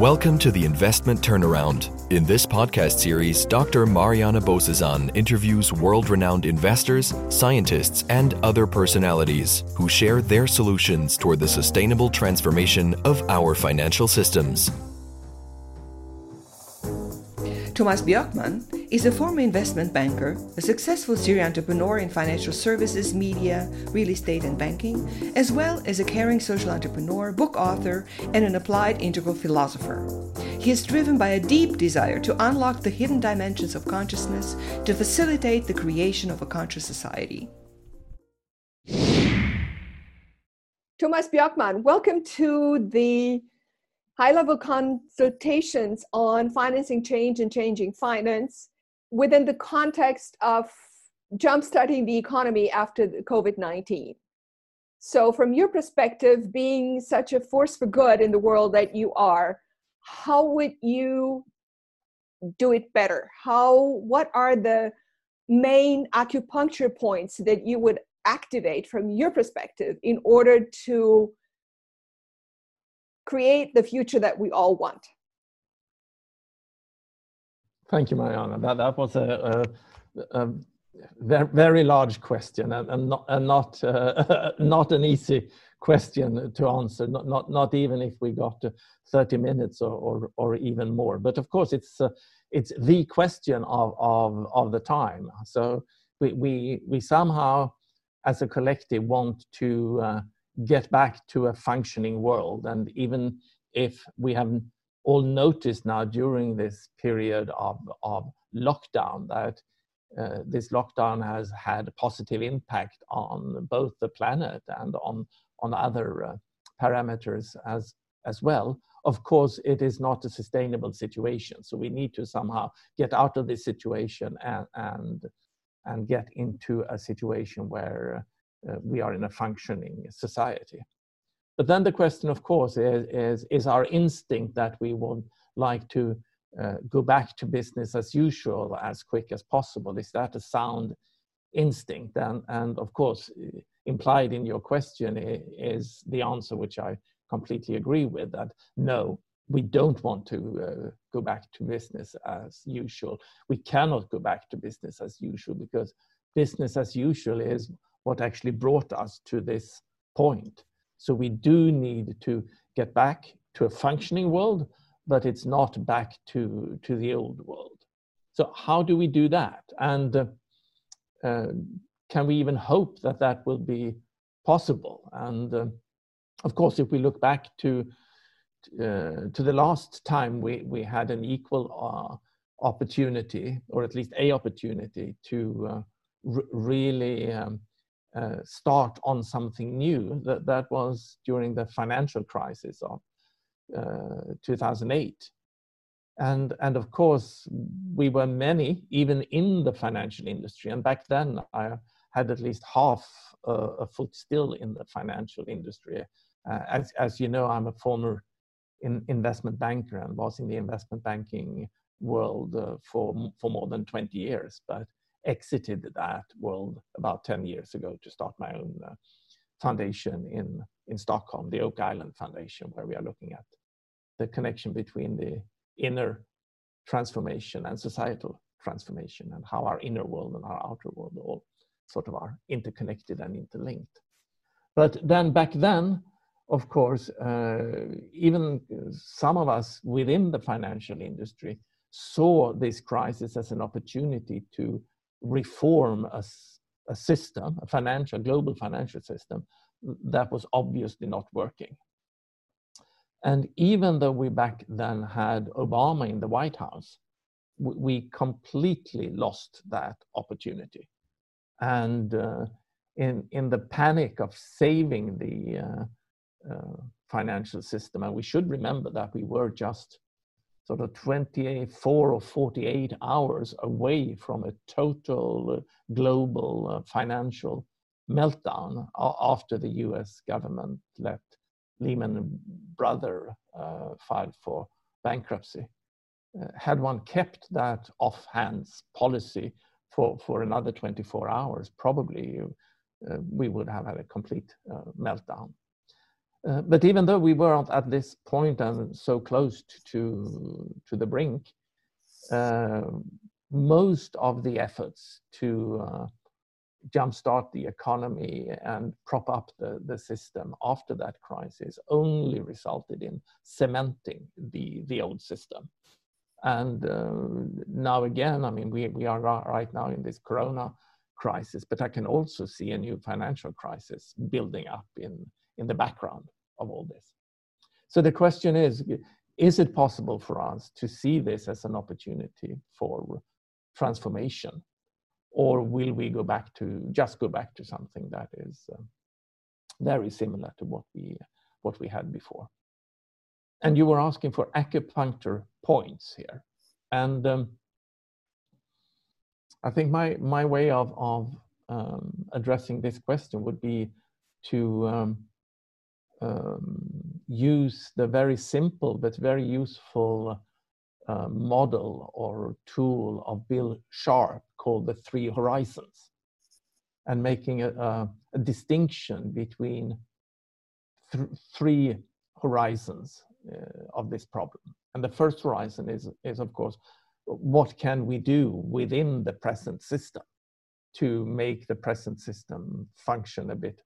Welcome to the Investment Turnaround. In this podcast series, Dr. Mariana Bozesan interviews world renowned investors, scientists, and other personalities who share their solutions toward the sustainable transformation of our financial systems. Tomas Björkman is a former investment banker, a successful serial entrepreneur in financial services, media, real estate, and banking, as well as a caring social entrepreneur, book author, and an applied integral philosopher. He is driven by a deep desire to unlock the hidden dimensions of consciousness to facilitate the creation of a conscious society. Tomas Björkman, welcome to the high level consultations on financing change and changing finance within the context of jumpstarting the economy after the COVID 19. So, from your perspective, being such a force for good in the world that you are, how would you do it better? How, what are the main acupuncture points that you would activate from your perspective in order to create the future that we all want? Thank you, Mariana. That, that was a, a, a very, large question and, and not, and not, uh, not an easy question to answer, not, not, not even if we got 30 minutes or, or, or even more. But of course, it's, uh, it's the question of, of, of the time. So we, we, we somehow, as a collective, want to uh, get back to a functioning world. And even if we have all noticed now during this period of, of lockdown that uh, this lockdown has had a positive impact on both the planet and on, on other uh, parameters as, as well. Of course, it is not a sustainable situation. So we need to somehow get out of this situation and, and, and get into a situation where uh, we are in a functioning society. But then the question, of course, is, is, is our instinct that we would like to uh, go back to business as usual as quick as possible? Is that a sound instinct? And, and of course, implied in your question is the answer, which I completely agree with that no, we don't want to uh, go back to business as usual. We cannot go back to business as usual because business as usual is what actually brought us to this point. So we do need to get back to a functioning world, but it's not back to, to the old world. So how do we do that? And uh, uh, can we even hope that that will be possible? And uh, of course, if we look back to uh, to the last time we, we had an equal uh, opportunity, or at least a opportunity, to uh, really um, uh, start on something new. That, that was during the financial crisis of uh, 2008. And, and of course, we were many, even in the financial industry. And back then, I had at least half a, a foot still in the financial industry. Uh, as, as you know, I'm a former in, investment banker and was in the investment banking world uh, for, for more than 20 years. But exited that world about 10 years ago to start my own uh, foundation in, in Stockholm, the Oak Island Foundation, where we are looking at the connection between the inner transformation and societal transformation and how our inner world and our outer world all sort of are interconnected and interlinked. But then back then, of course, uh, even some of us within the financial industry saw this crisis as an opportunity to reform a, a system, a financial, global financial system that was obviously not working. And even though we back then had Obama in the White House, we completely lost that opportunity. And uh, in, in the panic of saving the uh, uh, financial system, and we should remember that we were just sort of 24 or 48 hours away from a total global uh, financial meltdown after the US government let Lehman Brothers uh, file for bankruptcy. Uh, had one kept that off-hands policy for, for another 24 hours, probably uh, we would have had a complete uh, meltdown. Uh, but even though we weren't at this point and so close to, to the brink, uh, most of the efforts to uh, jumpstart the economy and prop up the, the system after that crisis only resulted in cementing the, the old system. And uh, now again, I mean, we, we are right now in this corona crisis, but I can also see a new financial crisis building up in, in the background of all this. So the question is, is it possible for us to see this as an opportunity for transformation? Or will we go back to, just go back to something that is uh, very similar to what we, what we had before? And you were asking for acupuncture points here. And um, I think my, my way of, of um, addressing this question would be to um, um, use the very simple but very useful uh, model or tool of Bill Sharpe called the three horizons and making a, a, a distinction between th three horizons uh, of this problem. And the first horizon is, is, of course, what can we do within the present system to make the present system function a bit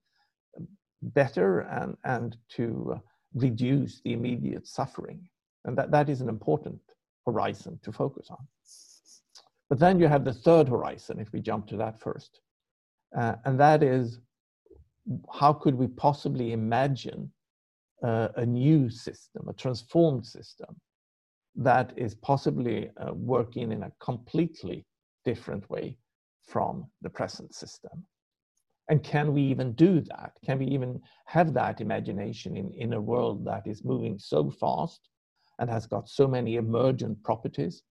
better and, and to reduce the immediate suffering. And that, that is an important horizon to focus on. But then you have the third horizon, if we jump to that first. Uh, and that is how could we possibly imagine uh, a new system, a transformed system that is possibly uh, working in a completely different way from the present system. And can we even do that? Can we even have that imagination in, in a world that is moving so fast and has got so many emergent properties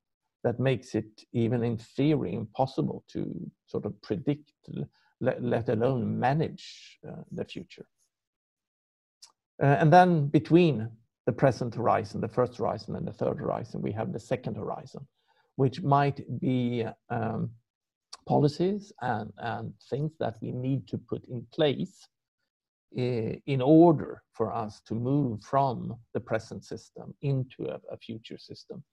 that makes it even in theory impossible to sort of predict, let, let alone manage uh, the future? Uh, and then between the present horizon, the first horizon, and the third horizon, we have the second horizon, which might be um, policies and, and things that we need to put in place uh, in order for us to move from the present system into a, a future system,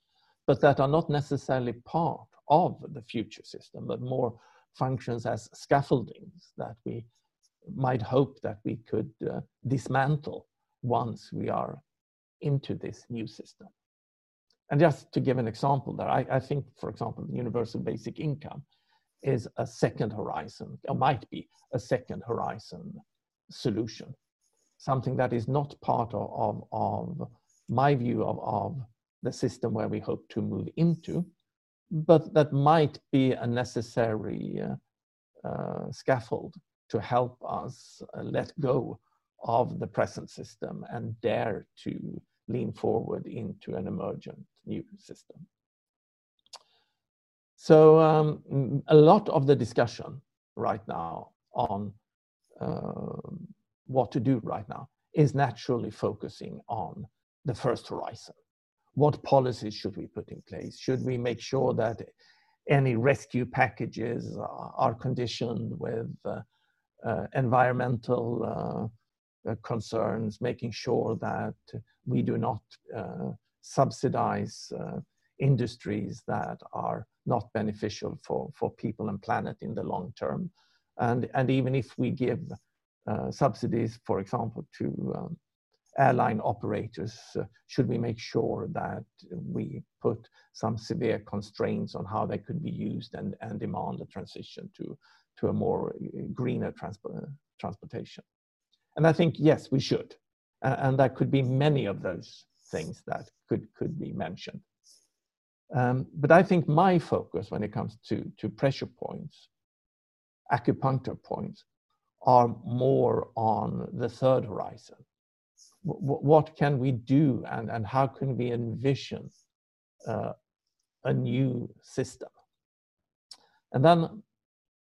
but that are not necessarily part of the future system, but more functions as scaffoldings that we might hope that we could uh, dismantle once we are into this new system. And just to give an example there, I, I think, for example, universal basic income is a second horizon, or might be a second horizon solution, something that is not part of, of, of my view of, of the system where we hope to move into, but that might be a necessary uh, uh, scaffold to help us uh, let go of the present system and dare to lean forward into an emergent new system. So um, a lot of the discussion right now on uh, what to do right now is naturally focusing on the first horizon. What policies should we put in place? Should we make sure that any rescue packages are conditioned with uh, uh, environmental uh, uh, concerns, making sure that we do not uh, subsidize industries that are not beneficial for, for people and planet in the long term. And, and even if we give uh, subsidies, for example, to um, airline operators, uh, should we make sure that we put some severe constraints on how they could be used and, and demand a transition to, to a more greener transport, transportation? And I think, yes, we should. Uh, and there could be many of those things that could, could be mentioned. Um, but I think my focus when it comes to, to pressure points, acupuncture points, are more on the third horizon. W what can we do and, and how can we envision uh, a new system? And then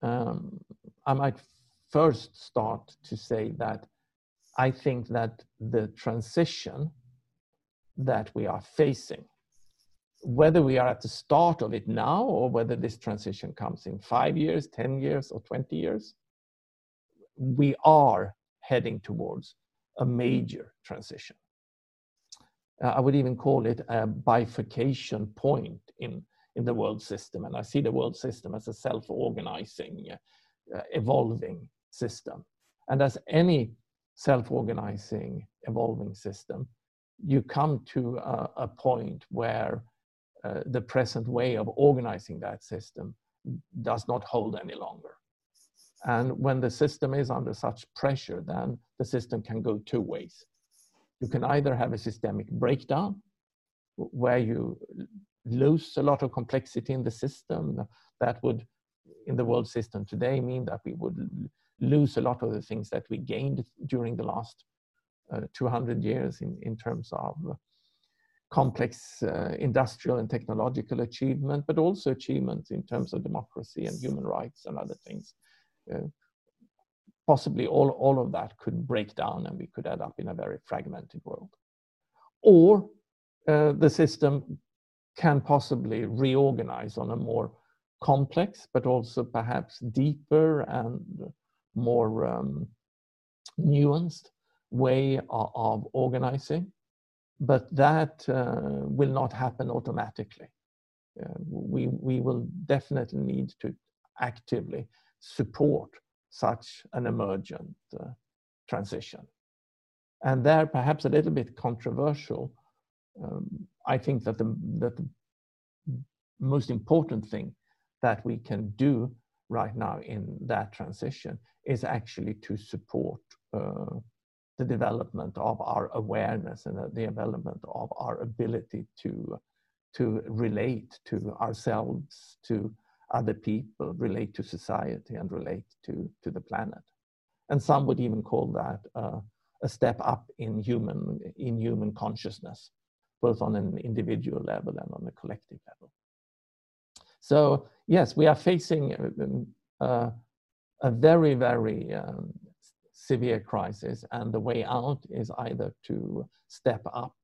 um, I might first start to say that I think that the transition that we are facing, whether we are at the start of it now or whether this transition comes in five years, 10 years, or 20 years, we are heading towards a major transition. Uh, I would even call it a bifurcation point in, in the world system. And I see the world system as a self organizing, uh, evolving system. And as any self organizing, evolving system, you come to a, a point where uh, the present way of organizing that system does not hold any longer. And when the system is under such pressure, then the system can go two ways. You can either have a systemic breakdown, where you lose a lot of complexity in the system. That would, in the world system today, mean that we would lose a lot of the things that we gained during the last uh, 200 years in, in terms of complex uh, industrial and technological achievement, but also achievements in terms of democracy and human rights and other things. Uh, possibly all, all of that could break down and we could end up in a very fragmented world. Or uh, the system can possibly reorganize on a more complex, but also perhaps deeper and more um, nuanced way of, of organizing but that uh, will not happen automatically. Uh, we, we will definitely need to actively support such an emergent uh, transition. And there, perhaps a little bit controversial, um, I think that the, that the most important thing that we can do right now in that transition is actually to support uh, the development of our awareness and the development of our ability to, to relate to ourselves, to other people, relate to society, and relate to, to the planet. And some would even call that uh, a step up in human, in human consciousness, both on an individual level and on a collective level. So, yes, we are facing uh, a very, very um, severe crisis and the way out is either to step up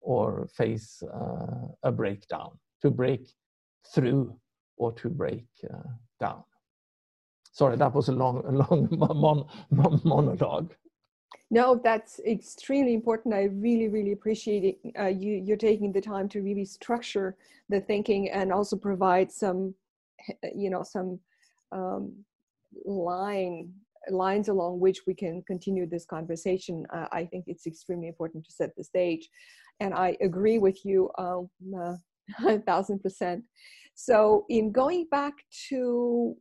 or face uh, a breakdown, to break through or to break uh, down. Sorry, that was a long, a long mon mon monologue. No, that's extremely important. I really, really appreciate it. Uh, you, you're taking the time to really structure the thinking and also provide some, you know, some um, line lines along which we can continue this conversation, uh, I think it's extremely important to set the stage. And I agree with you um, uh, a thousand percent. So, in going back to,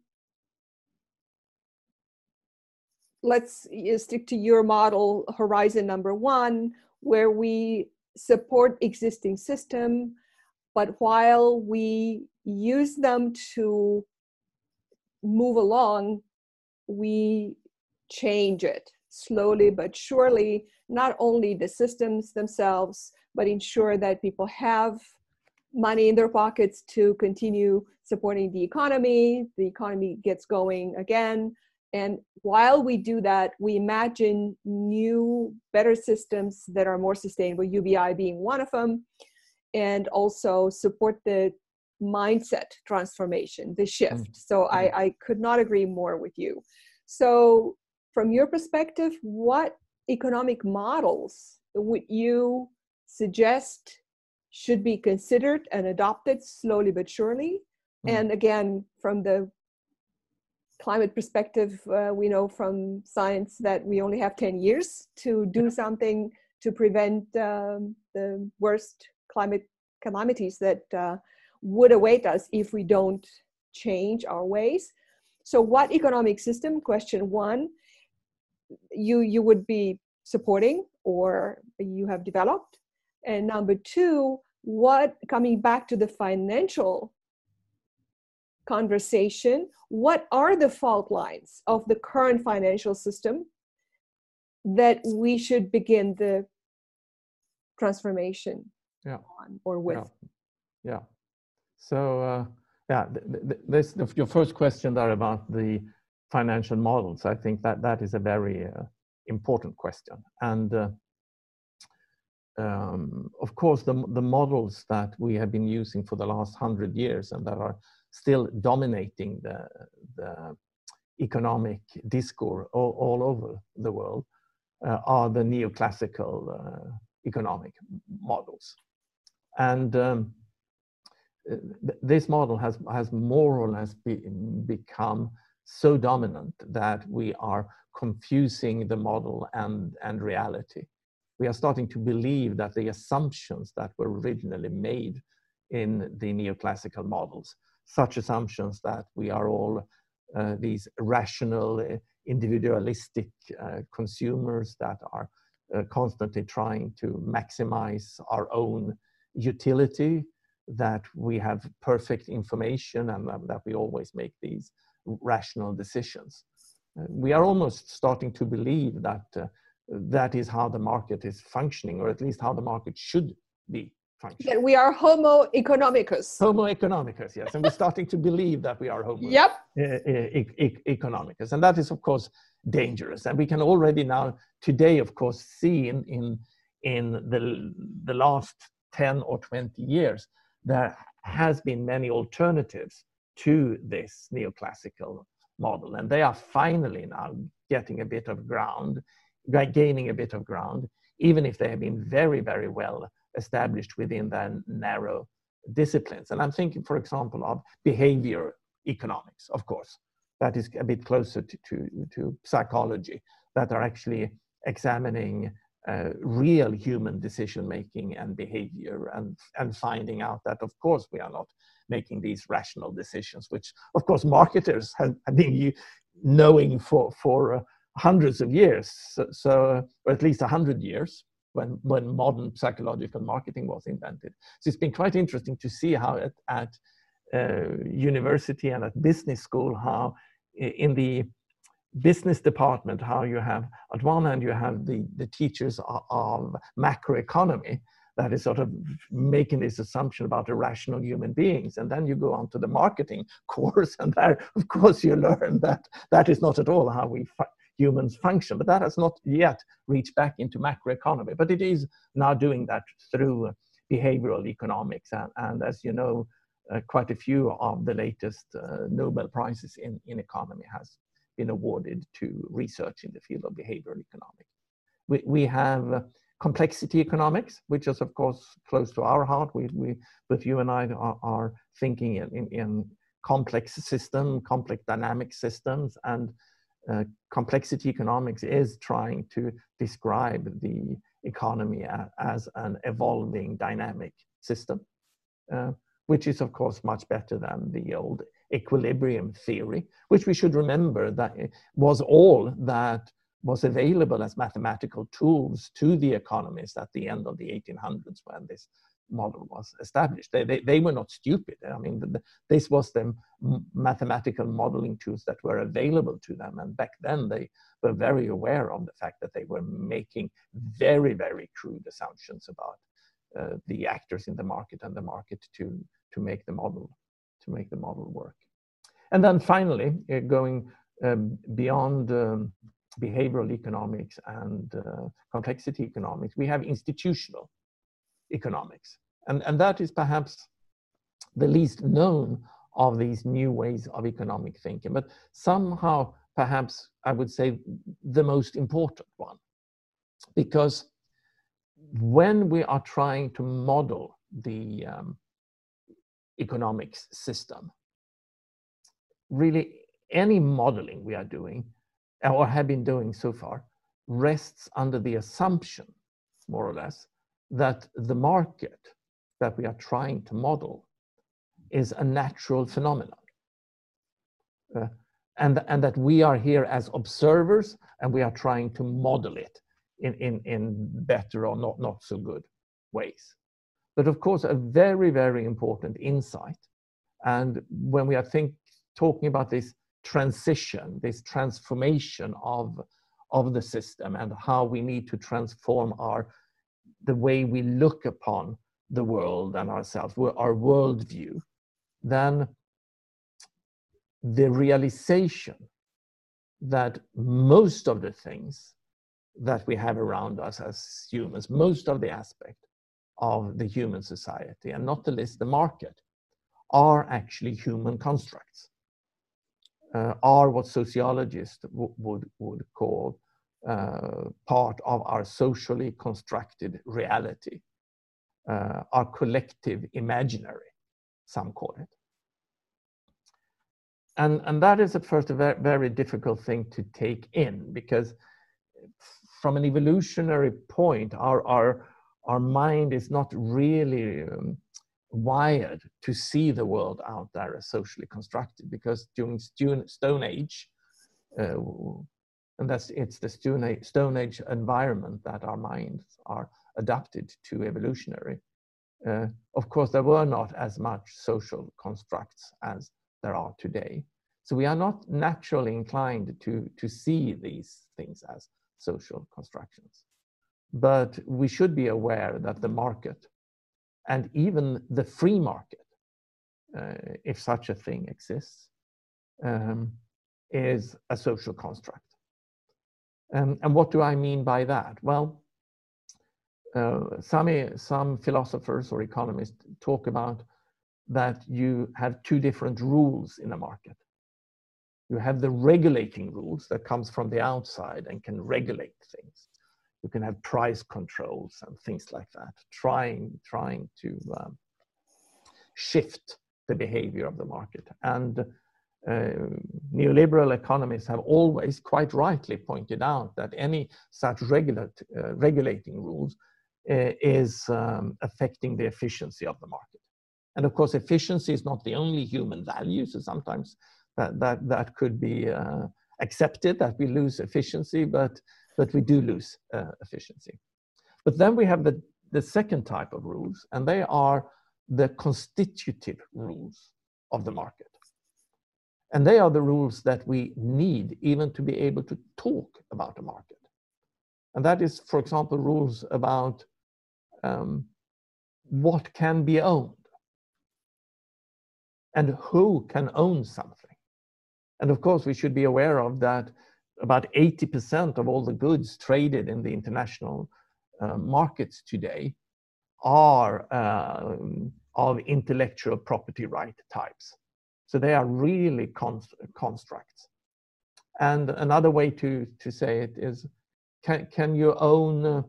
let's stick to your model, horizon number one, where we support existing system, but while we use them to move along we change it slowly but surely, not only the systems themselves, but ensure that people have money in their pockets to continue supporting the economy, the economy gets going again. And while we do that, we imagine new, better systems that are more sustainable, UBI being one of them, and also support the mindset transformation, the shift. Mm. So I, mm. I could not agree more with you. So, from your perspective, what economic models would you suggest should be considered and adopted slowly but surely? Mm. And again, from the climate perspective, uh, we know from science that we only have 10 years to do something to prevent um, the worst climate calamities that uh, would await us if we don't change our ways. So, what economic system? Question one, you you would be supporting or you have developed, and number two, what coming back to the financial conversation, what are the fault lines of the current financial system that we should begin the transformation yeah. on or with? Yeah. yeah. So uh, yeah, this your first question there about the financial models. I think that that is a very uh, important question, and uh, um, of course the the models that we have been using for the last hundred years and that are still dominating the the economic discourse all, all over the world uh, are the neoclassical uh, economic models. And um, this model has, has more or less be, become so dominant that we are confusing the model and, and reality. We are starting to believe that the assumptions that were originally made in the neoclassical models, such assumptions that we are all uh, these rational, uh, individualistic uh, consumers that are uh, constantly trying to maximize our own utility, that we have perfect information and that we always make these rational decisions. We are almost starting to believe that uh, that is how the market is functioning, or at least how the market should be functioning. That we are Homo economicus. Homo economicus, yes, and we're starting to believe that we are Homo yep. e e economicus, and that is, of course, dangerous. And we can already now, today, of course, see in in in the the last ten or twenty years there has been many alternatives to this neoclassical model. And they are finally now getting a bit of ground, gaining a bit of ground, even if they have been very, very well established within their narrow disciplines. And I'm thinking, for example, of behavior economics, of course. That is a bit closer to, to, to psychology, that are actually examining uh, real human decision making and behavior and, and finding out that, of course, we are not making these rational decisions, which, of course, marketers have, have been knowing for, for uh, hundreds of years, so, so, or at least 100 years. When, when modern psychological marketing was invented. So it's been quite interesting to see how at, at uh, university and at business school, how in the business department, how you have, at one hand, you have the, the teachers of, of macroeconomy that is sort of making this assumption about irrational human beings. And then you go on to the marketing course, and there, of course, you learn that that is not at all how we fu- humans function. But that has not yet reached back into macroeconomy. But it is now doing that through behavioral economics. And, and as you know, uh, quite a few of the latest uh, Nobel Prizes in, in economy has been awarded to research in the field of behavioral economics. We, we have complexity economics, which is of course close to our heart. We, we both you and I are, are thinking in, in, in, complex system, complex dynamic systems, and uh, complexity economics is trying to describe the economy as an evolving dynamic system, uh, which is of course much better than the old equilibrium theory, which we should remember that was all that was available as mathematical tools to the economists at the end of the 1800s when this model was established. They, they, they were not stupid. I mean, the, this was the mathematical modeling tools that were available to them. And back then, they were very aware of the fact that they were making very, very crude assumptions about uh, the actors in the market and the market to, to make the model to make the model work. And then finally, uh, going um, beyond um, behavioral economics and uh, complexity economics, we have institutional economics. And, and that is perhaps the least known of these new ways of economic thinking, but somehow perhaps I would say the most important one. Because when we are trying to model the um, economics system, really any modeling we are doing or have been doing so far rests under the assumption, more or less, that the market that we are trying to model is a natural phenomenon. Uh, and, and that we are here as observers and we are trying to model it in, in, in better or not, not so good ways. But of course, a very, very important insight. And when we are think, talking about this transition, this transformation of, of the system and how we need to transform our the way we look upon the world and ourselves, our worldview, then the realization that most of the things that we have around us as humans, most of the aspect of the human society, and not the list the market, are actually human constructs, uh, are what sociologists would, would call uh, part of our socially constructed reality, uh, our collective imaginary, some call it. And, and that is at first a very, very difficult thing to take in because from an evolutionary point, our, our, our mind is not really um, wired to see the world out there as socially constructed because during Stone Age, uh, and that's it's the Stone Age, Stone Age environment that our minds are adapted to evolutionary. Uh, of course, there were not as much social constructs as there are today. So we are not naturally inclined to, to see these things as social constructions. But we should be aware that the market and even the free market, uh, if such a thing exists, um, is a social construct. Um, and what do I mean by that? Well, uh, some, some philosophers or economists talk about that you have two different rules in a market. You have the regulating rules that comes from the outside and can regulate things. You can have price controls and things like that, trying, trying to um, shift the behavior of the market. And uh, neoliberal economists have always quite rightly pointed out that any such uh, regulating rules uh, is um, affecting the efficiency of the market. And of course, efficiency is not the only human value. So sometimes that, that, that could be uh, accepted that we lose efficiency, but, but we do lose uh, efficiency. But then we have the, the second type of rules, and they are the constitutive rules of the market. And they are the rules that we need even to be able to talk about the market. And that is, for example, rules about um, what can be owned and who can own something. And of course, we should be aware of that about 80% of all the goods traded in the international uh, markets today are uh, of intellectual property right types. So they are really constructs. And another way to, to say it is, can, can you own uh,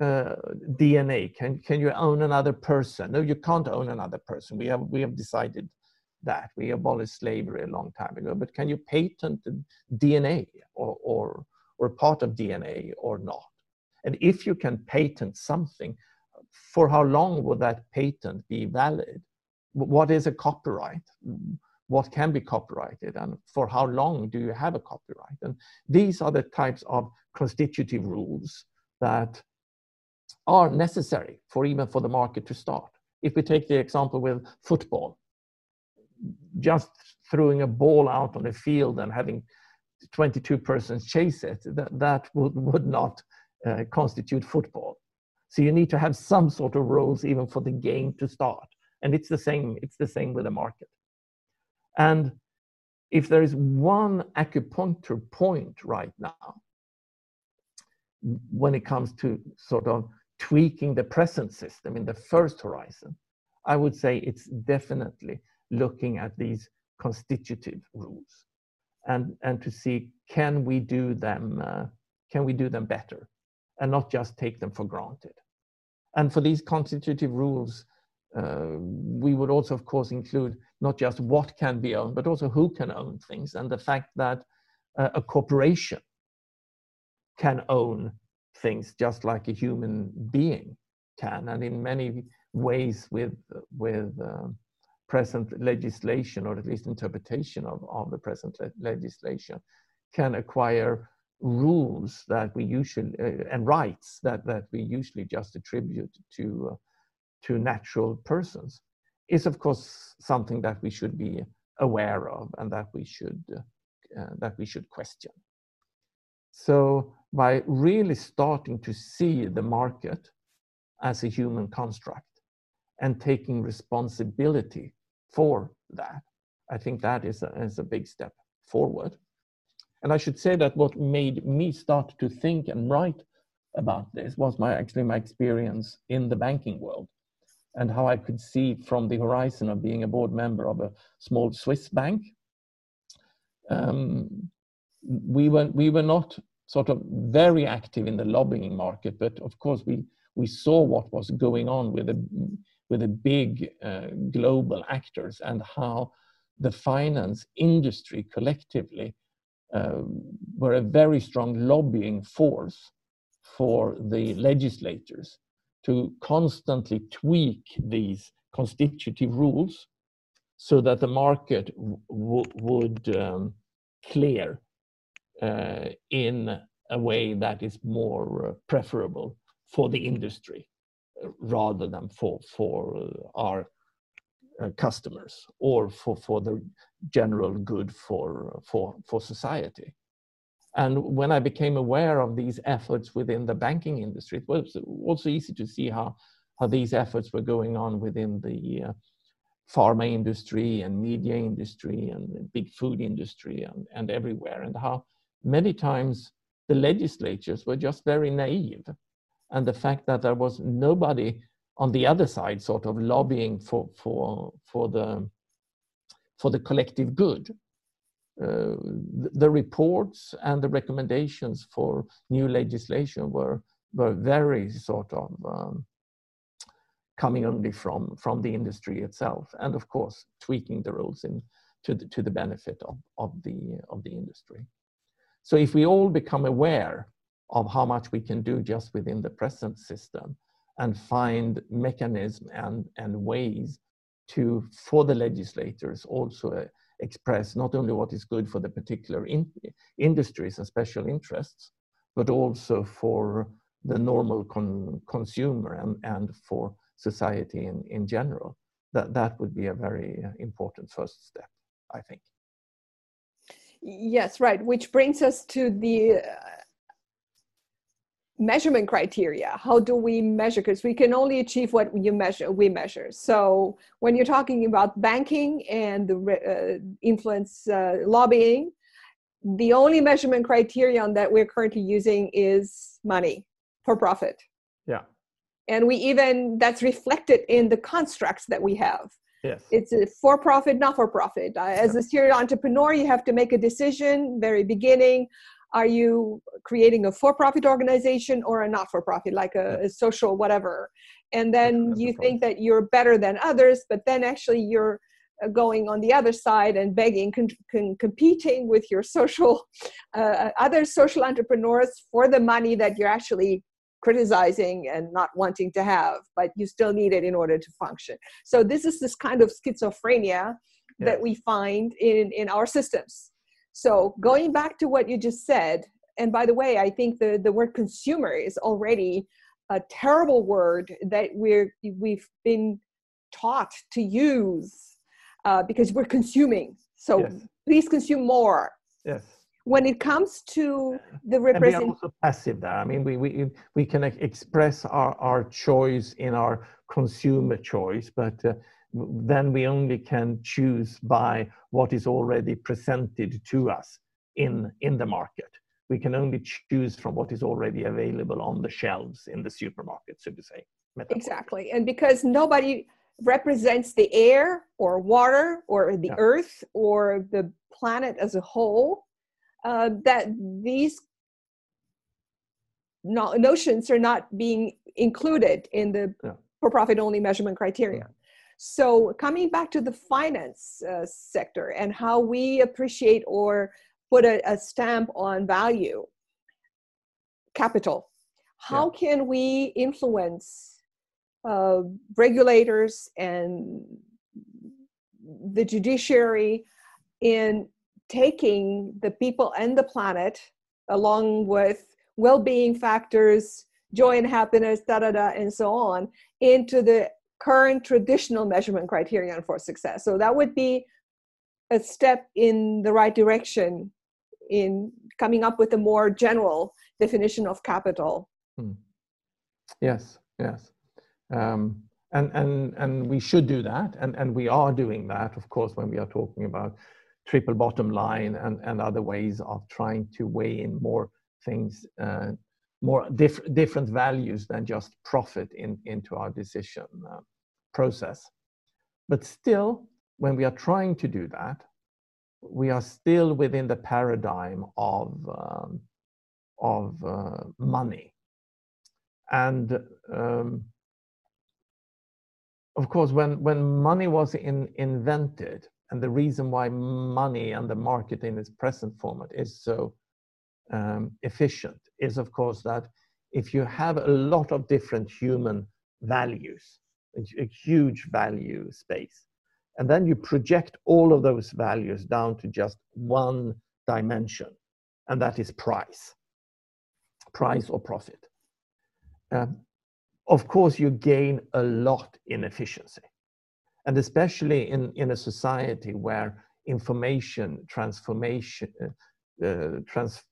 uh DNA? Can, can you own another person? No, you can't own another person. We have, we have decided that. We abolished slavery a long time ago. But can you patent DNA or, or, or part of DNA or not? And if you can patent something, for how long will that patent be valid? what is a copyright? What can be copyrighted and for how long do you have a copyright? And these are the types of constitutive rules that are necessary for even for the market to start. If we take the example with football, just throwing a ball out on a field and having 22 persons chase it, that, that would, would not uh, constitute football. So you need to have some sort of rules even for the game to start and it's the same it's the same with the market and if there is one acupuncture point right now when it comes to sort of tweaking the present system in the first horizon i would say it's definitely looking at these constitutive rules and and to see can we do them uh, can we do them better and not just take them for granted? And for these constitutive rules uh, we would also, of course, include not just what can be owned, but also who can own things, and the fact that uh, a corporation can own things just like a human being can, and in many ways with with uh, present legislation, or at least interpretation of, of the present le legislation, can acquire rules that we usually uh, and rights that that we usually just attribute to uh, to natural persons is of course something that we should be aware of and that we should uh, that we should question. So by really starting to see the market as a human construct and taking responsibility for that i think that is a, is a big step forward and i should say that what made me start to think and write about this was my actually my experience in the banking world and how I could see from the horizon of being a board member of a small Swiss bank. Um, we were we were not sort of very active in the lobbying market, but of course we we saw what was going on with the with the big uh, global actors and how the finance industry collectively uh, were a very strong lobbying force for the legislators to constantly tweak these constitutive rules so that the market would um, clear uh, in a way that is more uh, preferable for the industry rather than for for uh, our uh, customers or for for the general good for for for society. And when i became aware of these efforts within the banking industry it was also easy to see how how these efforts were going on within the uh, pharma industry and media industry and big food industry and, and everywhere and how many times the legislatures were just very naive and the fact that there was nobody on the other side sort of lobbying for for for the for the collective good. Uh, the, reports and the recommendations for new legislation were were very sort of um, coming only from from the industry itself and of course tweaking the rules in to the, to the benefit of, of the of the industry. So if we all become aware of how much we can do just within the present system and find mechanisms and, and ways to, for the legislators, also uh, express not only what is good for the particular in, industries and special interests, but also for the normal con, consumer and, and for society in, in general. That, that would be a very important first step, I think. Yes, right. Which brings us to the uh, measurement criteria. How do we measure? Because we can only achieve what you measure. We measure. So when you're talking about banking and the uh, influence uh, lobbying, the only measurement criterion that we're currently using is money for profit. Yeah. And we even that's reflected in the constructs that we have. Yes. It's a for profit, not for profit. Uh, as a serial entrepreneur, you have to make a decision very beginning. Are you creating a for profit organization or a not for profit, like a, a, social whatever? And then you think that you're better than others, but then actually you're uh, going on the other side and begging, con- con- competing with your social, uh, other social entrepreneurs for the money that you're actually criticizing and not wanting to have, but you still need it in order to function. So this is this kind of schizophrenia that we find in in our systems. So going back to what you just said, and by the way, I think the the word consumer is already a terrible word that we're we've been taught to use uh, because we're consuming. So yes. please consume more. Yes when it comes to the representation we are also passive there i mean we we, we can express our, our choice in our consumer choice but uh, then we only can choose by what is already presented to us in in the market we can only choose from what is already available on the shelves in the supermarket so to say exactly and because nobody represents the air or water or the yeah. earth or the planet as a whole uh, that these no, notions are not being included in the yeah. for profit only measurement criteria. Yeah. So, coming back to the finance uh, sector and how we appreciate or put a, a stamp on value, capital, how yeah. can we influence uh, regulators and the judiciary in taking the people and the planet along with well-being factors joy and happiness da da da and so on into the current traditional measurement criterion for success. So that would be a step in the right direction in coming up with a more general definition of capital. Hmm. yes yes. Um, and and and we should do that and and we are doing that of course when we are talking about triple bottom line and, and other ways of trying to weigh in more things, uh, more diff- different values than just profit in, into our decision uh, process. But still, when we are trying to do that, we are still within the paradigm of um, of uh, money. And um, of course, when, when money was in, invented, and the reason why money and the market in its present format is so um, efficient is, of course, that if you have a lot of different human values, a, huge value space, and then you project all of those values down to just one dimension, and that is price, price or profit. Um, of course, you gain a lot in efficiency. And especially in, in a society where information transformation, uh, uh, trans,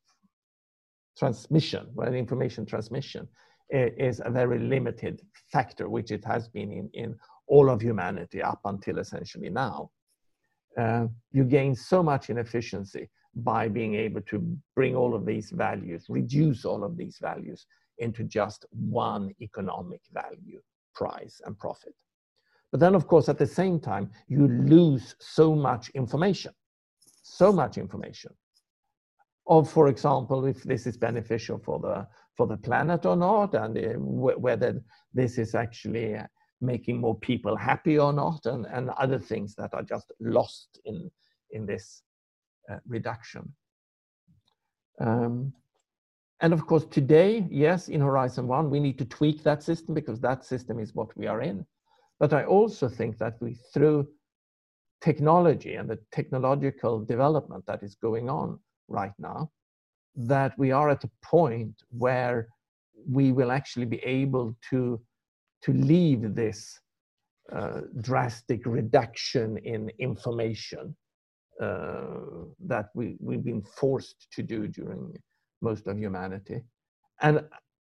transmission, where information transmission is a very limited factor, which it has been in, in all of humanity up until essentially now. Uh, you gain so much in efficiency by being able to bring all of these values, reduce all of these values into just one economic value, price and profit. But then, of course, at the same time, you lose so much information, so much information of, for example, if this is beneficial for the for the planet or not, and uh, whether this is actually making more people happy or not, and, and other things that are just lost in in this uh, reduction. Um, and of course, today, yes, in Horizon 1, we need to tweak that system because that system is what we are in. But I also think that we, through technology and the technological development that is going on right now, that we are at a point where we will actually be able to, to leave this uh, drastic reduction in information uh, that we, we've been forced to do during most of humanity and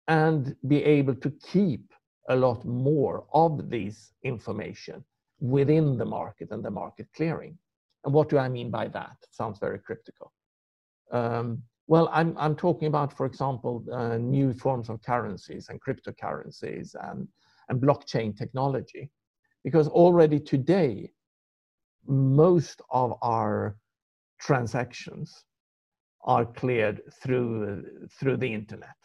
and be able to keep a lot more of this information within the market and the market clearing. And what do i mean by that? Sounds very cryptical um, well i'm i'm talking about for example uh, new forms of currencies and cryptocurrencies and and blockchain technology because already today most of our transactions are cleared through, through the internet.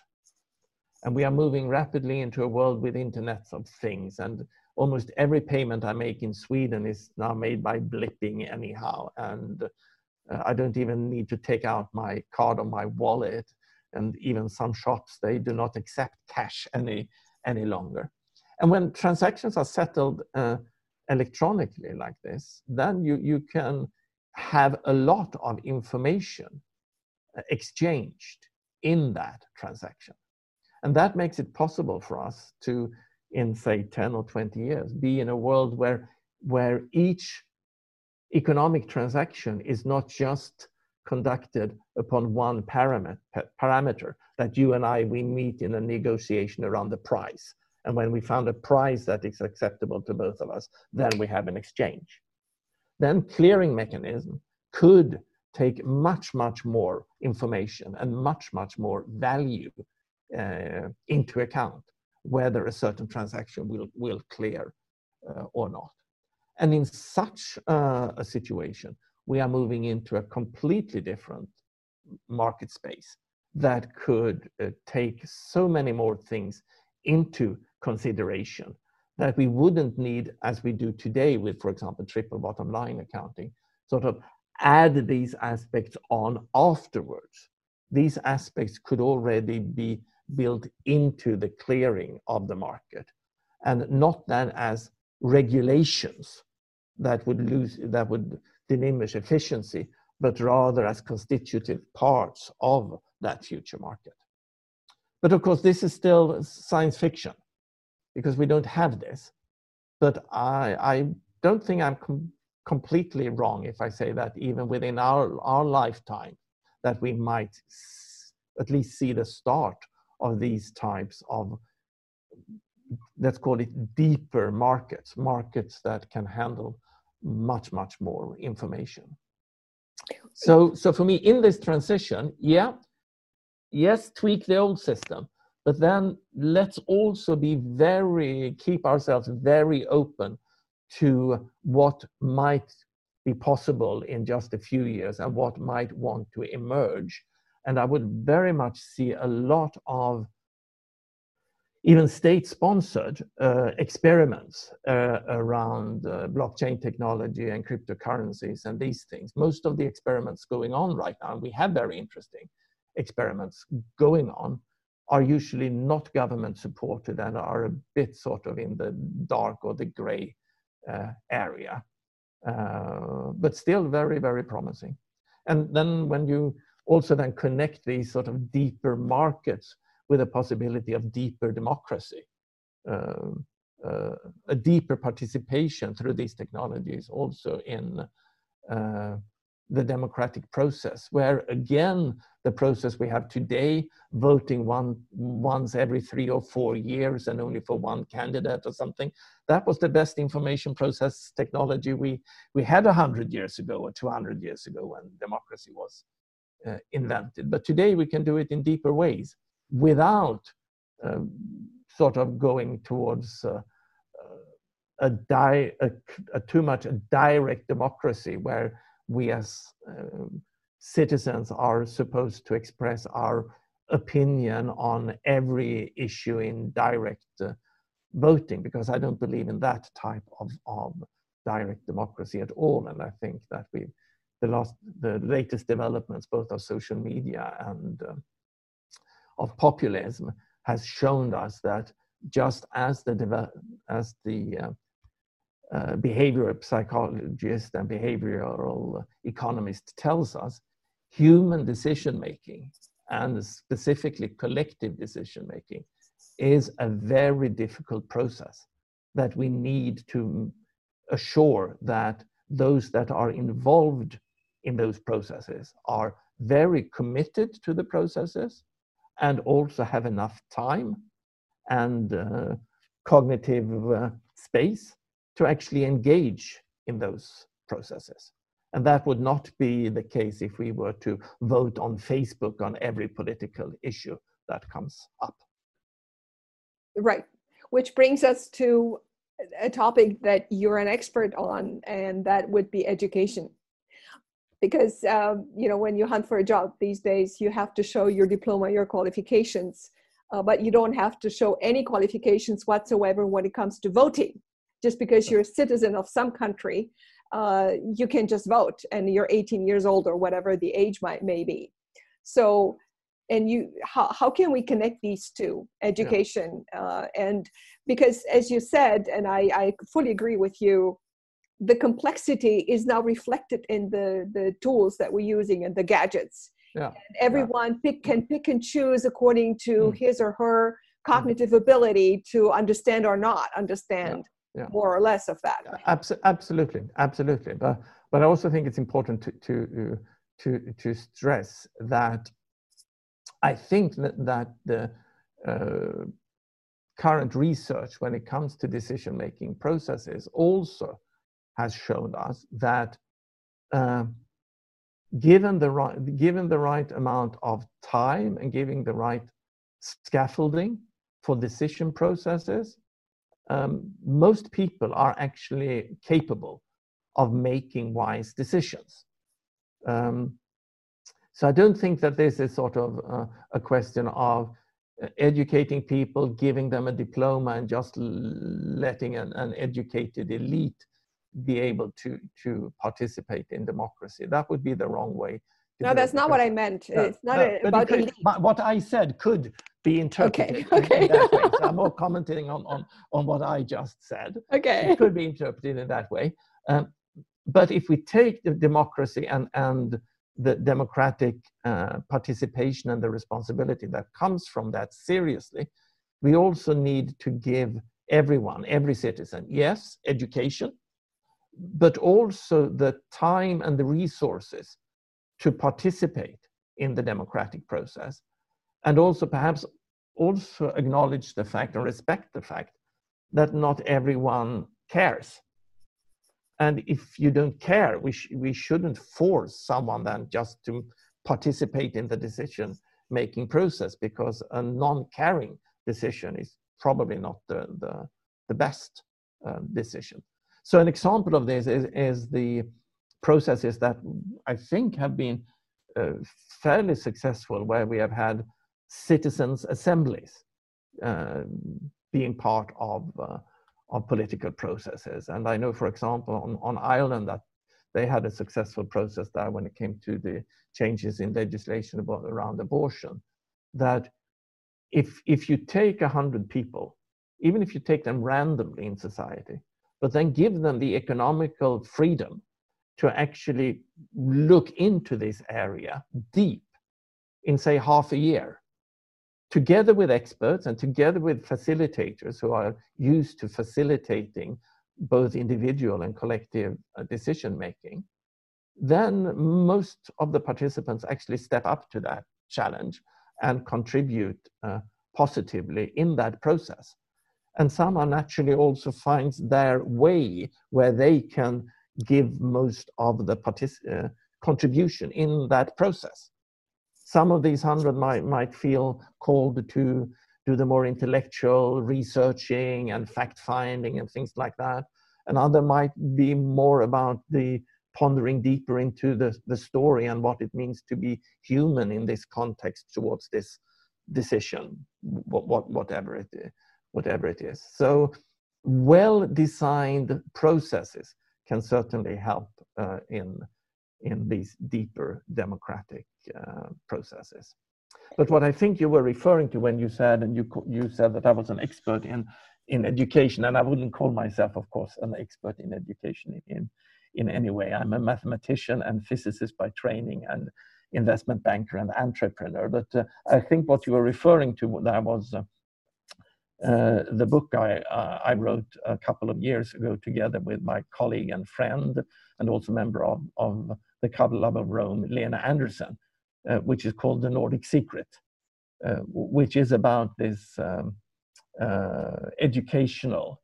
And we are moving rapidly into a world with internet of things. And almost every payment I make in Sweden is now made by blipping anyhow. And uh, I don't even need to take out my card or my wallet. And even some shops, they do not accept cash any, any longer. And when transactions are settled uh, electronically like this, then you, you can have a lot of information exchanged in that transaction. And that makes it possible for us to, in say 10 or 20 years, be in a world where, where each economic transaction is not just conducted upon one parameter, that you and I, we meet in a negotiation around the price. And when we found a price that is acceptable to both of us, then we have an exchange. Then clearing mechanism could take much, much more information and much, much more value uh, into account whether a certain transaction will, will clear uh, or not. And in such uh, a situation, we are moving into a completely different market space that could uh, take so many more things into consideration that we wouldn't need as we do today with, for example, triple bottom line accounting, sort of add these aspects on afterwards. These aspects could already be built into the clearing of the market and not then as regulations that would lose that would diminish efficiency but rather as constitutive parts of that future market. But of course this is still science fiction because we don't have this. But i i don't think i'm completely wrong if I say that even within our, our lifetime, that we might at least see the start of these types of, let's call it deeper markets, markets that can handle much, much more information. So, so for me, in this transition, yeah, yes, tweak the old system, but then let's also be very, keep ourselves very open to what might be possible in just a few years and what might want to emerge And I would very much see a lot of even state-sponsored uh, experiments uh, around uh, blockchain technology and cryptocurrencies and these things. Most of the experiments going on right now, and we have very interesting experiments going on, are usually not government supported and are a bit sort of in the dark or the gray uh, area, uh, but still very, very promising. And then when you also then connect these sort of deeper markets with a possibility of deeper democracy, uh, uh, a deeper participation through these technologies also in uh, the democratic process, where again, the process we have today, voting one once every three or four years and only for one candidate or something, that was the best information process technology we, we had 100 years ago or 200 years ago when democracy was uh, invented. But today we can do it in deeper ways without um, sort of going towards uh, a, di- a, a, too much a direct democracy where we as uh, citizens are supposed to express our opinion on every issue in direct uh, voting because I don't believe in that type of, of direct democracy at all. And I think that we, the last, the latest developments, both of social media and uh, of populism has shown us that just as the as the uh, uh, behavioral psychologist and behavioral economist tells us, human decision making and specifically collective decision making is a very difficult process that we need to assure that those that are involved in those processes are very committed to the processes and also have enough time and uh, cognitive uh, space to actually engage in those processes. And that would not be the case if we were to vote on Facebook on every political issue that comes up. Right. Which brings us to a topic that you're an expert on, and that would be education because um, you know when you hunt for a job these days you have to show your diploma your qualifications uh, but you don't have to show any qualifications whatsoever when it comes to voting just because you're a citizen of some country uh, you can just vote and you're 18 years old or whatever the age might may be so and you how, how can we connect these two education yeah. uh, and because as you said and I, I fully agree with you the complexity is now reflected in the the tools that we're using and the gadgets yeah. And everyone yeah. pick can pick and choose according to mm. his or her cognitive mm. ability to understand or not understand yeah. Yeah. more or less of that Abs- absolutely absolutely but but i also think it's important to to to to stress that i think that, that the uh, current research when it comes to decision making processes also has shown us that uh, given the right given the right amount of time and giving the right scaffolding for decision processes, um, most people are actually capable of making wise decisions. Um, so I don't think that this is sort of uh, a question of uh, educating people, giving them a diploma, and just letting an, an educated elite be able to to participate in democracy. That would be the wrong way. No, that's not what I meant. No, it's not no, about could, What I said could be interpreted okay, okay. in that way. So I'm more commenting on, on, on what I just said. Okay. It could be interpreted in that way. Um, but if we take the democracy and, and the democratic uh, participation and the responsibility that comes from that seriously, we also need to give everyone, every citizen, yes, education, but also the time and the resources to participate in the democratic process and also perhaps also acknowledge the fact and respect the fact that not everyone cares. And if you don't care we, sh- we shouldn't force someone then just to participate in the decision making process because a non-caring decision is probably not the, the, the best uh, decision so an example of this is, is the processes that I think have been uh, fairly successful where we have had citizens' assemblies uh, being part of, uh, of political processes. And I know, for example, on, on Ireland that they had a successful process there when it came to the changes in legislation about, around abortion. That if, if you take 100 people, even if you take them randomly in society, but then give them the economical freedom to actually look into this area deep in, say, half a year, together with experts and together with facilitators who are used to facilitating both individual and collective uh, decision making, then most of the participants actually step up to that challenge and contribute uh, positively in that process. And some are naturally also finds their way where they can give most of the partic- uh, contribution in that process. Some of these hundred might, might feel called to do the more intellectual researching and fact finding and things like that. And other might be more about the pondering deeper into the, the story and what it means to be human in this context towards this decision, what, what, whatever, it, whatever it is. So well designed processes can certainly help uh, in, in these deeper democratic uh, processes. But what I think you were referring to when you said, and you, you said that I was an expert in, in education, and I wouldn't call myself, of course, an expert in education in, in any way. I'm a mathematician and physicist by training and investment banker and entrepreneur. But uh, I think what you were referring to that was uh, the book I, uh, I wrote a couple of years ago together with my colleague and friend and also member of, of the Club of Rome, Lena Andersson, uh, which is called The Nordic Secret, uh, which is about this um, uh, educational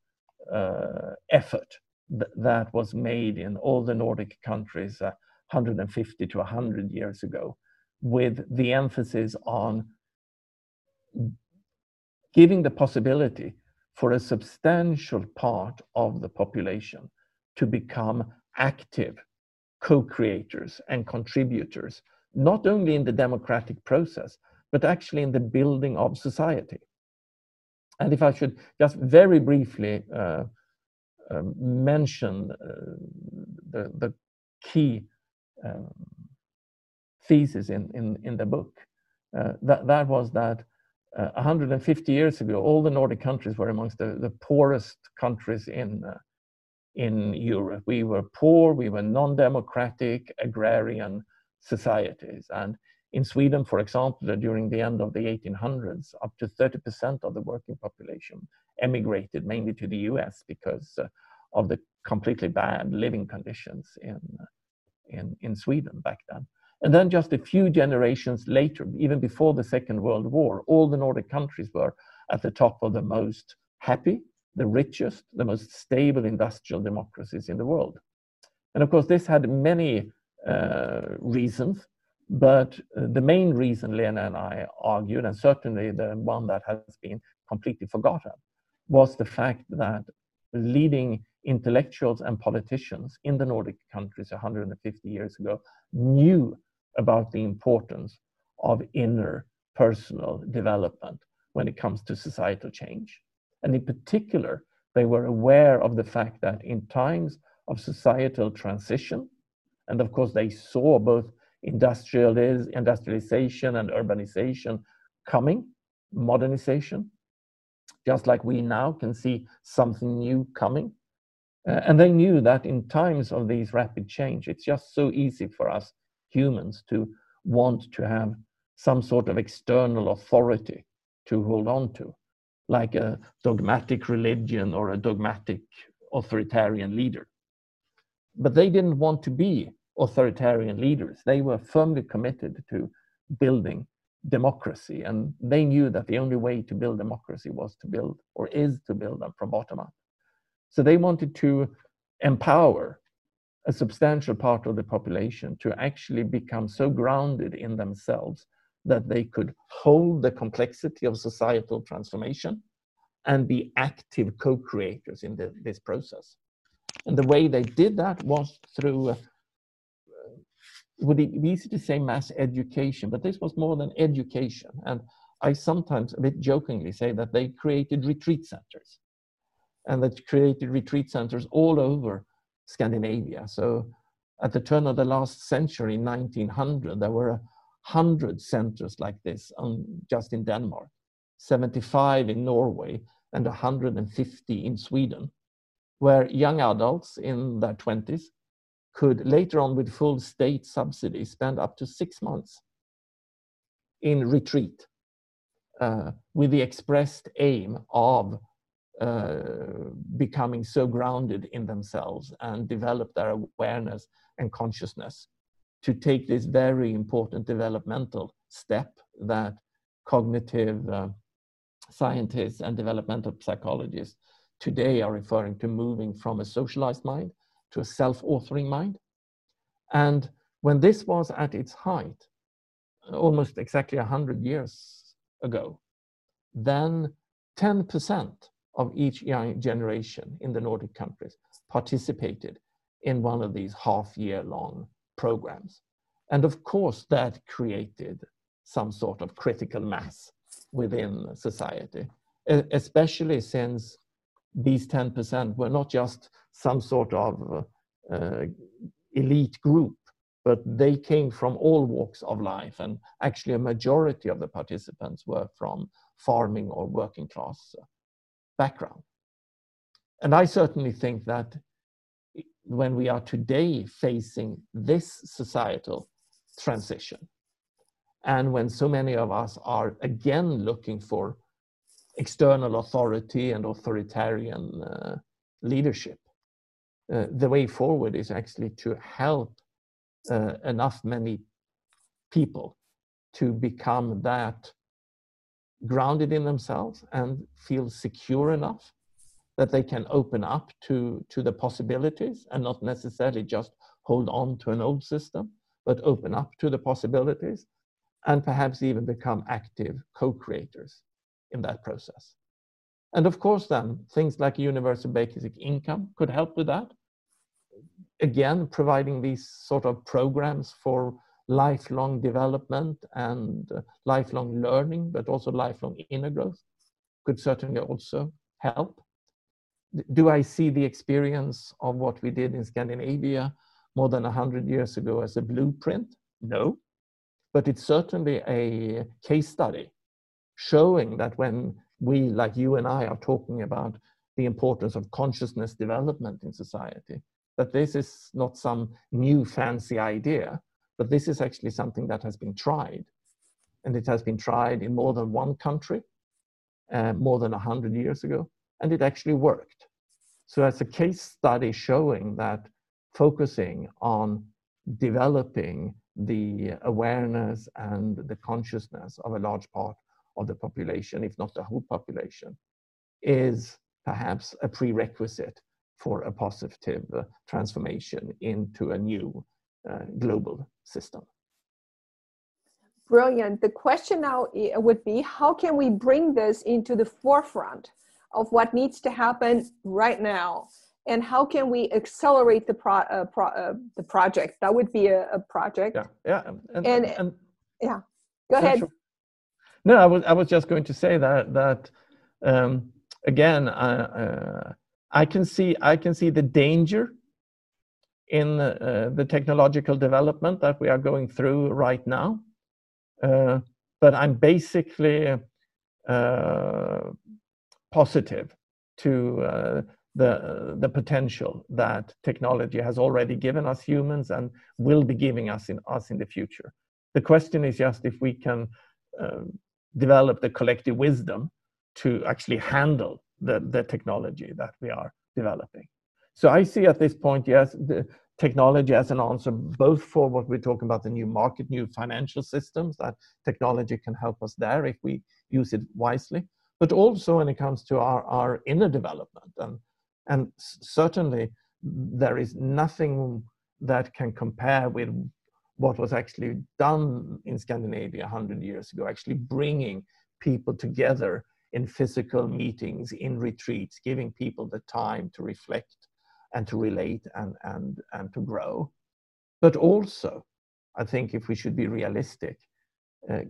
effort th that was made in all the Nordic countries 150 to 100 years ago, with the emphasis on giving the possibility for a substantial part of the population to become active co-creators and contributors, not only in the democratic process, but actually in the building of society. And if I should just very briefly uh, uh, mention uh, the, the key um, thesis in, in, in the book, uh, that, that was that uh, 150 years ago, all the Nordic countries were amongst the, the poorest countries in, uh, in Europe. We were poor, we were non-democratic, agrarian societies. And in Sweden, for example, during the end of the 1800s, up to 30% of the working population emigrated mainly to the US because uh, of the completely bad living conditions in, in, in Sweden back then. And then just a few generations later, even before the Second World War, all the Nordic countries were at the top of the most happy, the richest, the most stable industrial democracies in the world. And of course, this had many uh, reasons, but uh, the main reason Lena and I argued, and certainly the one that has been completely forgotten, was the fact that leading intellectuals and politicians in the Nordic countries 150 years ago knew about the importance of inner personal development when it comes to societal change. And in particular, they were aware of the fact that in times of societal transition, and of course they saw both industrialization and urbanization coming, modernization, just like we now can see something new coming. Uh, and they knew that in times of these rapid change, it's just so easy for us humans to want to have some sort of external authority to hold on to, like a dogmatic religion or a dogmatic authoritarian leader. But they didn't want to be authoritarian leaders. They were firmly committed to building democracy, and they knew that the only way to build democracy was to build, or is to build them from bottom up. So they wanted to empower a substantial part of the population to actually become so grounded in themselves that they could hold the complexity of societal transformation and be active co-creators in the, this process. And the way they did that was through uh, would it be easy to say mass education, but this was more than education. And I sometimes a bit jokingly say that they created retreat centers and that created retreat centers all over Scandinavia. So at the turn of the last century, 1900, there were 100 centers like this on, just in Denmark, 75 in Norway, and 150 in Sweden, where young adults in their 20s could later on, with full state subsidy, spend up to six months in retreat uh, with the expressed aim of uh, becoming so grounded in themselves and develop their awareness and consciousness to take this very important developmental step that cognitive uh, scientists and developmental psychologists today are referring to moving from a socialized mind to a self-authoring mind. And when this was at its height, almost exactly 100 years ago, then 10% of each young generation in the Nordic countries participated in one of these half year long programs. And of course, that created some sort of critical mass within society, especially since these 10% were not just some sort of uh, elite group, but they came from all walks of life. And actually, a majority of the participants were from farming or working class background. And I certainly think that when we are today facing this societal transition, and when so many of us are again looking for external authority and authoritarian uh, leadership, uh, the way forward is actually to help uh, enough many people to become that grounded in themselves and feel secure enough that they can open up to, to the possibilities and not necessarily just hold on to an old system, but open up to the possibilities and perhaps even become active co-creators in that process. And of course, then things like universal basic income could help with that. Again, providing these sort of programs for lifelong development and uh, lifelong learning, but also lifelong inner growth could certainly also help. Do I see the experience of what we did in Scandinavia more than 100 years ago as a blueprint? No. But it's certainly a case study showing that when we, like you and I, are talking about the importance of consciousness development in society, that this is not some new fancy idea, but this is actually something that has been tried. And it has been tried in more than one country, uh, more than 100 years ago, and it actually worked. So, as a case study showing that focusing on developing the awareness and the consciousness of a large part of the population, if not the whole population, is perhaps a prerequisite for a positive uh, transformation into a new uh, global system. Brilliant. The question now would be how can we bring this into the forefront of what needs to happen right now? And how can we accelerate the pro, uh, pro uh, the project? That would be a, a project. Yeah, yeah, and, and, and yeah. Go ahead. Sure. No, I was I was just going to say that that um, again. Uh, I can see I can see the danger in uh, the technological development that we are going through right now. Uh, but I'm basically uh, positive to uh, the, the potential that technology has already given us humans and will be giving us in us in the future. The question is just if we can um, develop the collective wisdom to actually handle the, the technology that we are developing. So I see at this point, yes, the technology as an answer, both for what we're talking about the new market, new financial systems, that technology can help us there if we use it wisely, but also when it comes to our, our inner development. And, and certainly there is nothing that can compare with what was actually done in Scandinavia 100 years ago, actually bringing people together in physical meetings, in retreats, giving people the time to reflect and to relate and, and, and to grow. But also I think if we should be realistic, uh,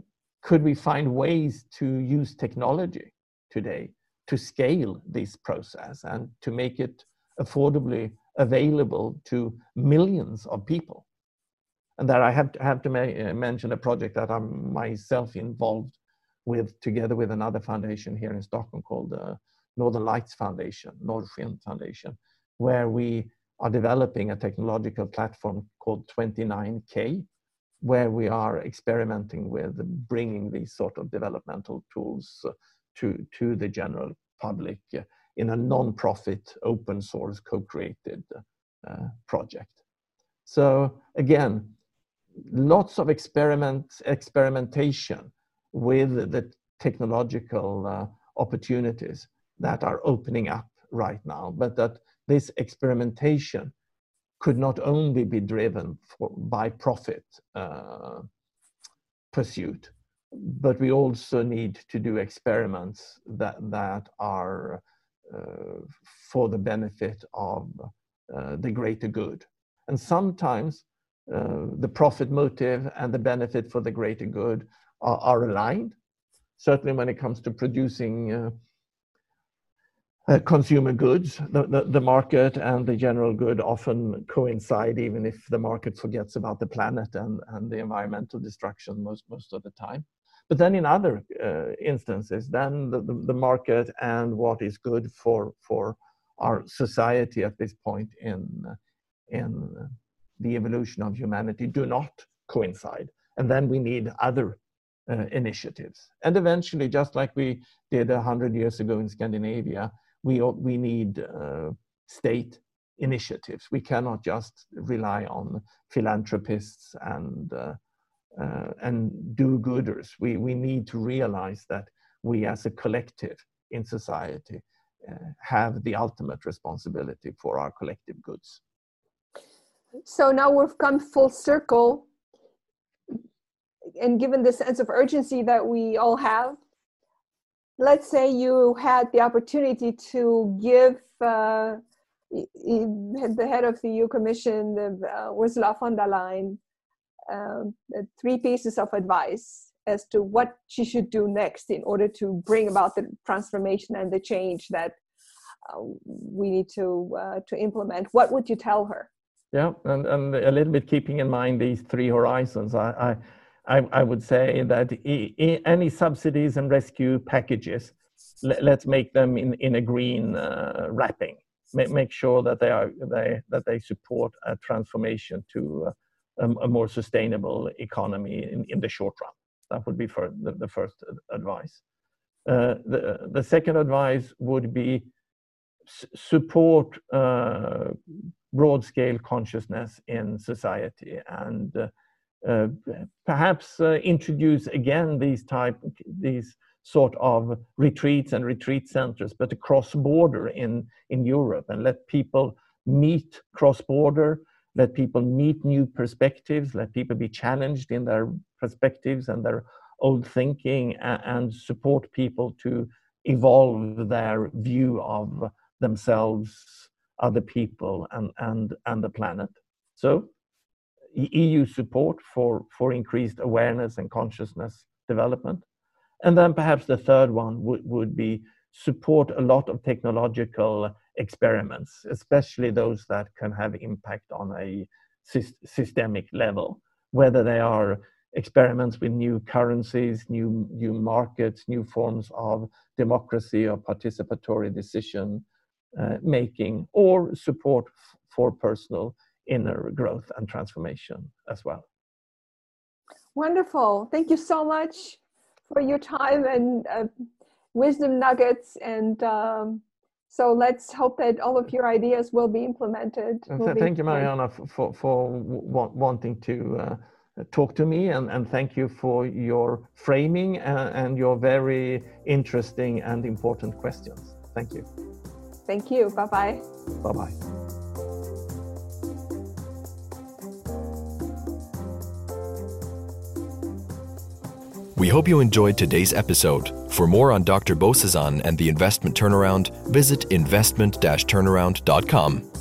could we find ways to use technology today to scale this process and to make it affordably available to millions of people? And there I have to, have to ma- uh, mention a project that I'm myself involved with together with another foundation here in Stockholm called the Northern Lights Foundation, Norrsken Foundation, where we are developing a technological platform called 29K, where we are experimenting with bringing these sort of developmental tools to, to the general public in a non-profit, open source, co-created uh, project. So again, lots of experiments, experimentation with the technological uh, opportunities that are opening up right now, but that this experimentation could not only be driven for, by profit uh, pursuit, but we also need to do experiments that, that are uh, for the benefit of uh, the greater good. And sometimes uh, the profit motive and the benefit for the greater good are, are aligned. Certainly, when it comes to producing uh, consumer goods, the, the, the, market and the general good often coincide, even if the market forgets about the planet and, and the environmental destruction most, most of the time. But then in other uh, instances, then the, the, the, market and what is good for, for our society at this point in, in the evolution of humanity do not coincide. And then we need other uh, initiatives. And eventually, just like we did 100 years ago in Scandinavia, we, we need uh, state initiatives. We cannot just rely on philanthropists and, uh, uh and do-gooders. We, we need to realize that we as a collective in society uh, have the ultimate responsibility for our collective goods. So now we've come full circle, and given the sense of urgency that we all have, let's say you had the opportunity to give uh, the head of the EU Commission, uh, Ursula von der Leyen, uh, three pieces of advice as to what she should do next in order to bring about the transformation and the change that uh, we need to uh, to implement. What would you tell her? Yeah, and, and a little bit keeping in mind these three horizons, I, I, I would say that any subsidies and rescue packages, let, us make them in, in a green uh, wrapping. Make, make sure that they are they that they support a transformation to uh, a, a, more sustainable economy in, in the short run. That would be for the, the first advice. Uh, the, the second advice would be support uh, broad scale consciousness in society and uh, perhaps uh, introduce again these type these sort of retreats and retreat centers but across border in in Europe and let people meet cross border let people meet new perspectives let people be challenged in their perspectives and their old thinking and, and support people to evolve their view of themselves other people and, and, and the planet. So EU support for, for increased awareness and consciousness development. And then perhaps the third one would, would be support a lot of technological experiments, especially those that can have impact on a systemic level, whether they are experiments with new currencies, new, new markets, new forms of democracy or participatory decision uh, making or support for personal inner growth and transformation as well. Wonderful. Thank you so much for your time and uh, wisdom nuggets. And um, so let's hope that all of your ideas will be implemented. Will thank be you, Mariana, for, for wanting to uh, talk to me. And, and thank you for your framing and, uh, and your very interesting and important questions. Thank you. Thank you. Bye bye. Bye bye. We hope you enjoyed today's episode. For more on Dr. Bozesan and the investment turnaround, visit investment-turnaround.com.